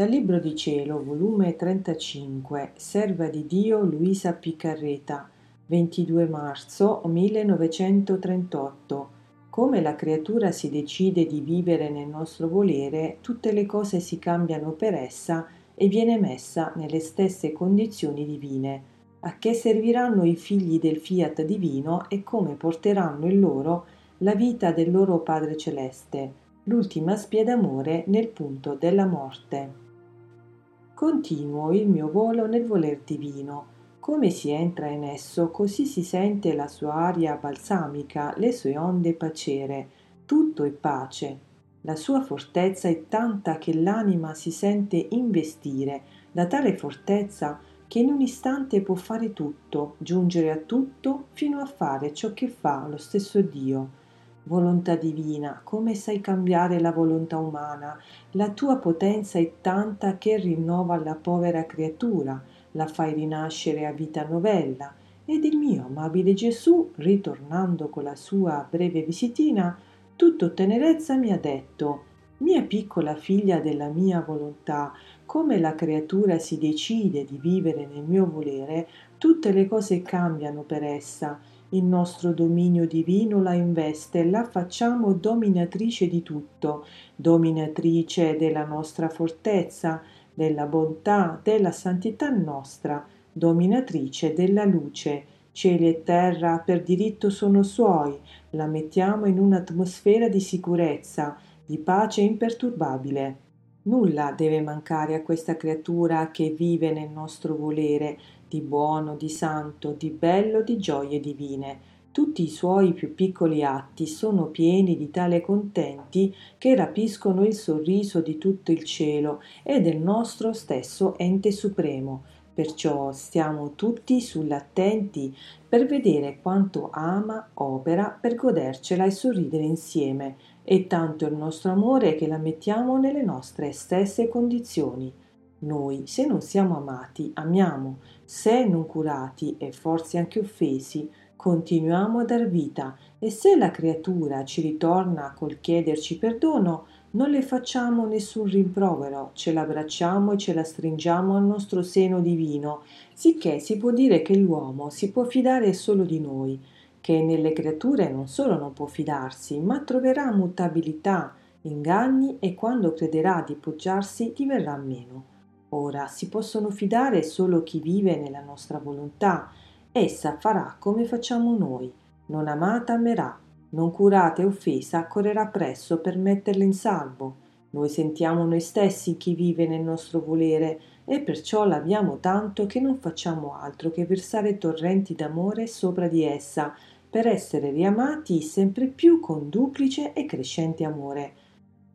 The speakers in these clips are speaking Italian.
Dal Libro di Cielo, volume 35, Serva di Dio Luisa Piccarreta, 22 marzo 1938. Come la creatura si decide di vivere nel nostro volere, tutte le cose si cambiano per essa e viene messa nelle stesse condizioni divine. A che serviranno i figli del fiat divino e come porteranno in loro la vita del loro Padre Celeste, l'ultima spia d'amore nel punto della morte. Continuo il mio volo nel voler divino. Come si entra in esso, così si sente la sua aria balsamica, le sue onde pacere. Tutto è pace. La sua fortezza è tanta che l'anima si sente investire da tale fortezza che in un istante può fare tutto, giungere a tutto, fino a fare ciò che fa lo stesso Dio Volontà divina, come sai cambiare la volontà umana? La tua potenza è tanta che rinnova la povera creatura, la fai rinascere a vita novella. Ed il mio amabile Gesù, ritornando con la sua breve visitina, tutto tenerezza mi ha detto mia piccola figlia della mia volontà, come la creatura si decide di vivere nel mio volere, tutte le cose cambiano per essa il nostro dominio divino la investe, la facciamo dominatrice di tutto, dominatrice della nostra fortezza, della bontà, della santità nostra, dominatrice della luce. Cieli e terra per diritto sono suoi, la mettiamo in un'atmosfera di sicurezza, di pace imperturbabile. Nulla deve mancare a questa creatura che vive nel nostro volere, di buono, di santo, di bello, di gioie divine. Tutti i suoi più piccoli atti sono pieni di tale contenti che rapiscono il sorriso di tutto il cielo e del nostro stesso ente supremo. Perciò stiamo tutti sull'attenti per vedere quanto ama, opera per godercela e sorridere insieme. E tanto il nostro amore che la mettiamo nelle nostre stesse condizioni. Noi, se non siamo amati, amiamo, se non curati e forse anche offesi, continuiamo a dar vita. E se la creatura ci ritorna col chiederci perdono, non le facciamo nessun rimprovero, ce l'abbracciamo e ce la stringiamo al nostro seno divino, sicché si può dire che l'uomo si può fidare solo di noi, che nelle creature non solo non può fidarsi, ma troverà mutabilità, inganni e quando crederà di poggiarsi diverrà meno. Ora si possono fidare solo chi vive nella nostra volontà. Essa farà come facciamo noi. Non amata amerà, non curata e offesa correrà presso per metterla in salvo. Noi sentiamo noi stessi chi vive nel nostro volere e perciò l'abbiamo tanto che non facciamo altro che versare torrenti d'amore sopra di essa per essere riamati sempre più con duplice e crescente amore.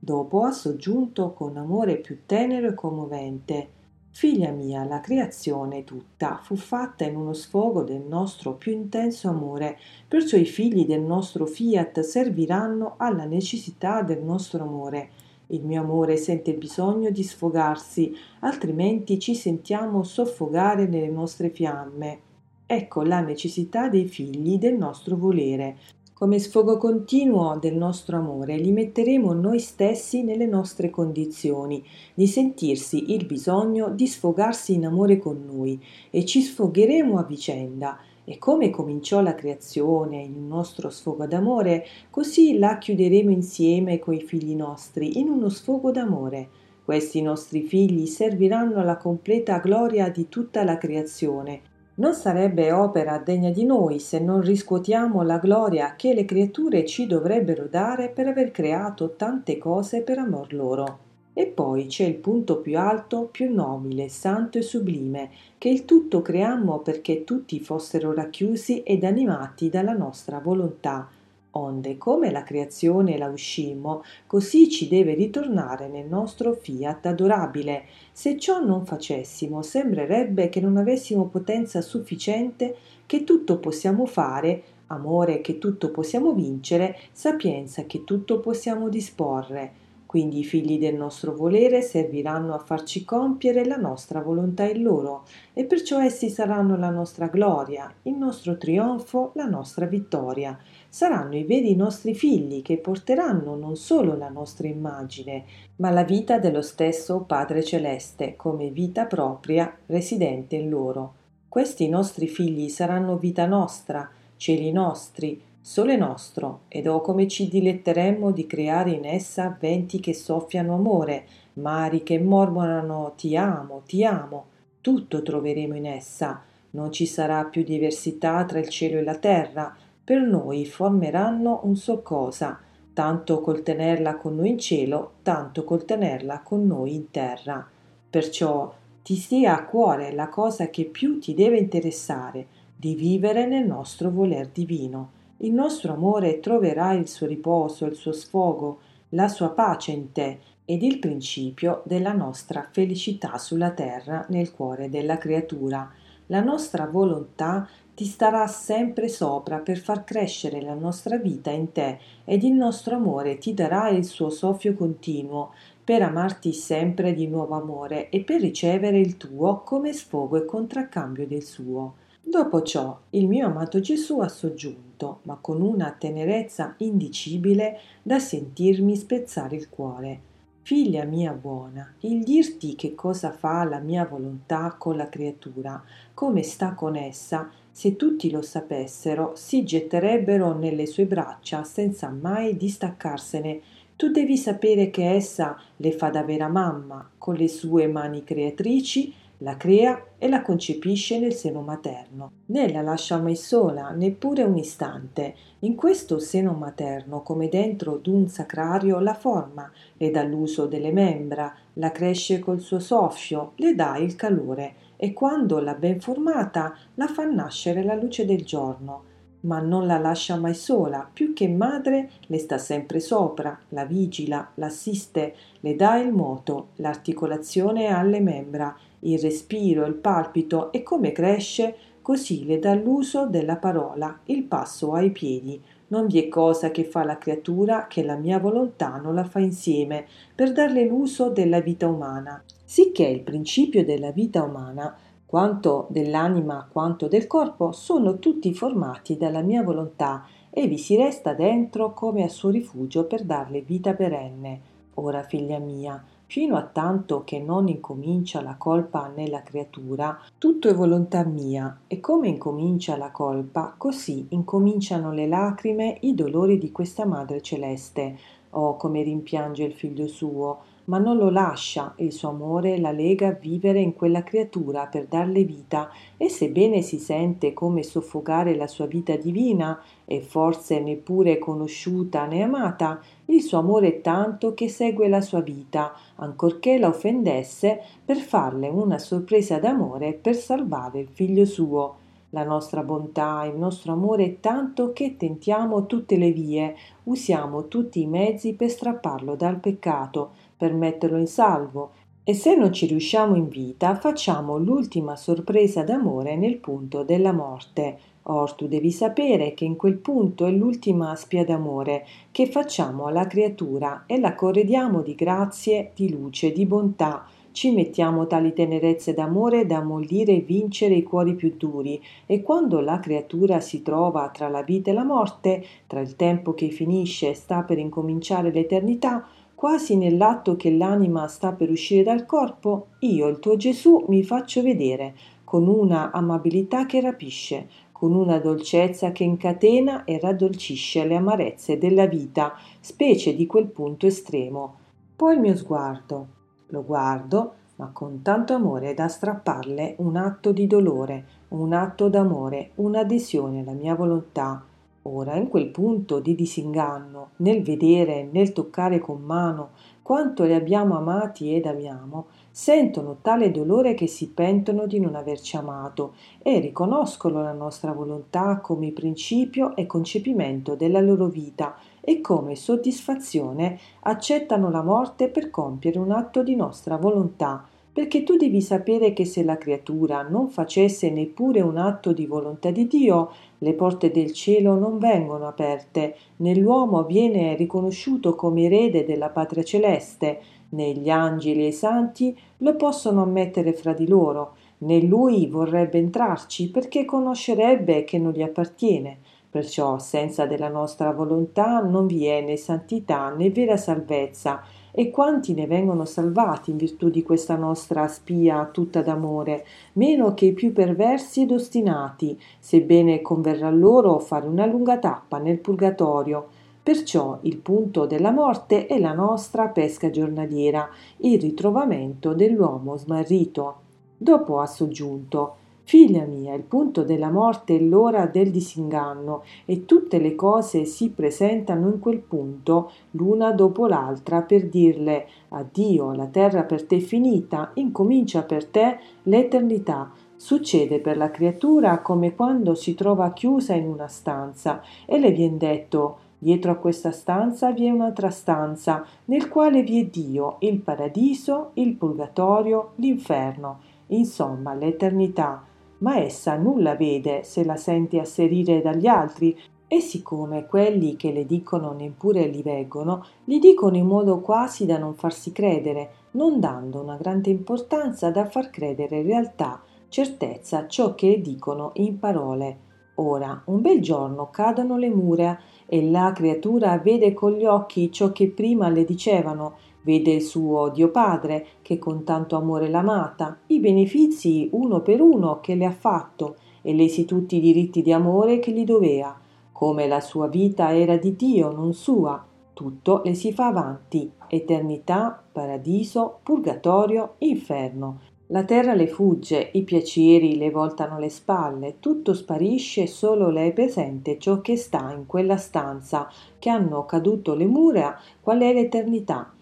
Dopo ha soggiunto con amore più tenero e commovente. Figlia mia, la creazione tutta fu fatta in uno sfogo del nostro più intenso amore, perciò i figli del nostro fiat serviranno alla necessità del nostro amore. Il mio amore sente il bisogno di sfogarsi, altrimenti ci sentiamo soffocare nelle nostre fiamme. Ecco la necessità dei figli del nostro volere, come sfogo continuo del nostro amore li metteremo noi stessi nelle nostre condizioni di sentirsi il bisogno di sfogarsi in amore con noi e ci sfogheremo a vicenda e come cominciò la creazione il nostro sfogo d'amore, così la chiuderemo insieme coi figli nostri in uno sfogo d'amore. Questi nostri figli serviranno alla completa gloria di tutta la creazione non sarebbe opera degna di noi se non riscuotiamo la gloria che le creature ci dovrebbero dare per aver creato tante cose per amor loro. E poi c'è il punto più alto, più nobile, santo e sublime, che il tutto creammo perché tutti fossero racchiusi ed animati dalla nostra volontà, onde come la creazione la uscimmo, così ci deve ritornare nel nostro fiat adorabile. Se ciò non facessimo, sembrerebbe che non avessimo potenza sufficiente, che tutto possiamo fare, amore che tutto possiamo vincere, sapienza che tutto possiamo disporre. Quindi i figli del nostro volere serviranno a farci compiere la nostra volontà in loro, e perciò essi saranno la nostra gloria, il nostro trionfo, la nostra vittoria. Saranno i veri nostri figli che porteranno non solo la nostra immagine, ma la vita dello stesso Padre Celeste come vita propria residente in loro. Questi nostri figli saranno vita nostra, cieli nostri, sole nostro, ed oh come ci diletteremmo di creare in essa venti che soffiano amore, mari che mormorano ti amo, ti amo, tutto troveremo in essa, non ci sarà più diversità tra il cielo e la terra, per noi formeranno un sol cosa, tanto col tenerla con noi in cielo, tanto col tenerla con noi in terra. Perciò ti stia a cuore la cosa che più ti deve interessare, di vivere nel nostro voler divino il nostro amore troverà il suo riposo, il suo sfogo, la sua pace in te ed il principio della nostra felicità sulla terra nel cuore della creatura. La nostra volontà ti starà sempre sopra per far crescere la nostra vita in te ed il nostro amore ti darà il suo soffio continuo per amarti sempre di nuovo amore e per ricevere il tuo come sfogo e contraccambio del suo. Dopo ciò il mio amato Gesù ha soggiunto, ma con una tenerezza indicibile da sentirmi spezzare il cuore. Figlia mia buona, il dirti che cosa fa la mia volontà con la creatura, come sta con essa, se tutti lo sapessero, si getterebbero nelle sue braccia senza mai distaccarsene. Tu devi sapere che essa le fa da vera mamma, con le sue mani creatrici, la crea e la concepisce nel seno materno. Né la lascia mai sola, neppure un istante. In questo seno materno, come dentro d'un sacrario, la forma, le dà l'uso delle membra, la cresce col suo soffio, le dà il calore e quando l'ha ben formata la fa nascere la luce del giorno ma non la lascia mai sola, più che madre le sta sempre sopra, la vigila, l'assiste, le dà il moto, l'articolazione alle membra, il respiro, il palpito e come cresce, così le dà l'uso della parola, il passo ai piedi. Non vi è cosa che fa la creatura che la mia volontà non la fa insieme per darle l'uso della vita umana. Sicché il principio della vita umana quanto dell'anima quanto del corpo, sono tutti formati dalla mia volontà e vi si resta dentro come a suo rifugio per darle vita perenne. Ora, figlia mia, fino a tanto che non incomincia la colpa nella creatura, tutto è volontà mia, e come incomincia la colpa, così incominciano le lacrime, i dolori di questa Madre Celeste. Oh, come rimpiange il figlio suo, ma non lo lascia, il suo amore la lega a vivere in quella creatura per darle vita, e sebbene si sente come soffocare la sua vita divina, e forse neppure conosciuta né amata, il suo amore è tanto che segue la sua vita, ancorché la offendesse, per farle una sorpresa d'amore per salvare il figlio suo. La nostra bontà, il nostro amore è tanto che tentiamo tutte le vie, usiamo tutti i mezzi per strapparlo dal peccato, per metterlo in salvo, e se non ci riusciamo in vita, facciamo l'ultima sorpresa d'amore nel punto della morte. Or tu devi sapere che in quel punto è l'ultima spia d'amore che facciamo alla creatura e la corrediamo di grazie, di luce, di bontà, ci mettiamo tali tenerezze d'amore da ammollire e vincere i cuori più duri, e quando la creatura si trova tra la vita e la morte, tra il tempo che finisce e sta per incominciare l'eternità, quasi nell'atto che l'anima sta per uscire dal corpo, io, il tuo Gesù, mi faccio vedere, con una amabilità che rapisce, con una dolcezza che incatena e raddolcisce le amarezze della vita, specie di quel punto estremo. Poi il mio sguardo, lo guardo, ma con tanto amore da strapparle un atto di dolore, un atto d'amore, un'adesione alla mia volontà. Ora, in quel punto di disinganno, nel vedere, nel toccare con mano quanto li abbiamo amati ed amiamo, sentono tale dolore che si pentono di non averci amato e riconoscono la nostra volontà come principio e concepimento della loro vita e come soddisfazione accettano la morte per compiere un atto di nostra volontà. Perché tu devi sapere che se la creatura non facesse neppure un atto di volontà di Dio, le porte del cielo non vengono aperte, né l'uomo viene riconosciuto come erede della patria celeste, né gli angeli e i santi lo possono ammettere fra di loro, né lui vorrebbe entrarci perché conoscerebbe che non gli appartiene. Perciò senza della nostra volontà non vi è né santità né vera salvezza, e quanti ne vengono salvati in virtù di questa nostra spia tutta d'amore, meno che i più perversi ed ostinati, sebbene converrà loro fare una lunga tappa nel purgatorio. Perciò il punto della morte è la nostra pesca giornaliera, il ritrovamento dell'uomo smarrito. Dopo ha soggiunto Figlia mia, il punto della morte è l'ora del disinganno e tutte le cose si presentano in quel punto l'una dopo l'altra per dirle addio, la terra per te è finita, incomincia per te l'eternità. Succede per la creatura come quando si trova chiusa in una stanza e le vien detto Dietro a questa stanza vi è un'altra stanza, nel quale vi è Dio, il paradiso, il purgatorio, l'inferno, insomma l'eternità ma essa nulla vede se la sente asserire dagli altri e siccome quelli che le dicono neppure li veggono, gli dicono in modo quasi da non farsi credere, non dando una grande importanza da far credere in realtà, certezza ciò che dicono in parole. Ora, un bel giorno cadono le mura e la creatura vede con gli occhi ciò che prima le dicevano Vede il suo Dio Padre, che con tanto amore l'ha amata, i benefizi uno per uno che le ha fatto, e lesi tutti i diritti di amore che gli dovea. Come la sua vita era di Dio, non sua, tutto le si fa avanti, eternità, paradiso, purgatorio, inferno. La terra le fugge, i piaceri le voltano le spalle, tutto sparisce, solo lei presente ciò che sta in quella stanza, che hanno caduto le mura, qual è l'eternità.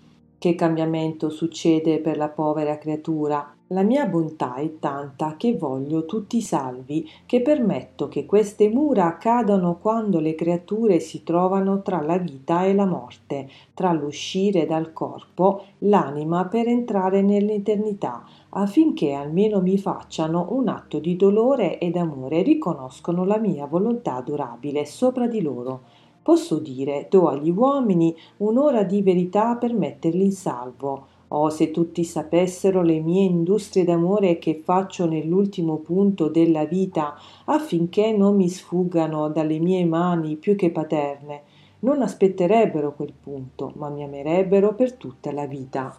Che cambiamento succede per la povera creatura? La mia bontà è tanta che voglio tutti salvi, che permetto che queste mura cadano quando le creature si trovano tra la vita e la morte, tra l'uscire dal corpo, l'anima per entrare nell'eternità, affinché almeno mi facciano un atto di dolore ed amore e riconoscono la mia volontà durabile sopra di loro Posso dire, do agli uomini un'ora di verità per metterli in salvo. Oh, se tutti sapessero le mie industrie d'amore che faccio nell'ultimo punto della vita, affinché non mi sfuggano dalle mie mani più che paterne, non aspetterebbero quel punto, ma mi amerebbero per tutta la vita.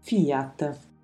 Fiat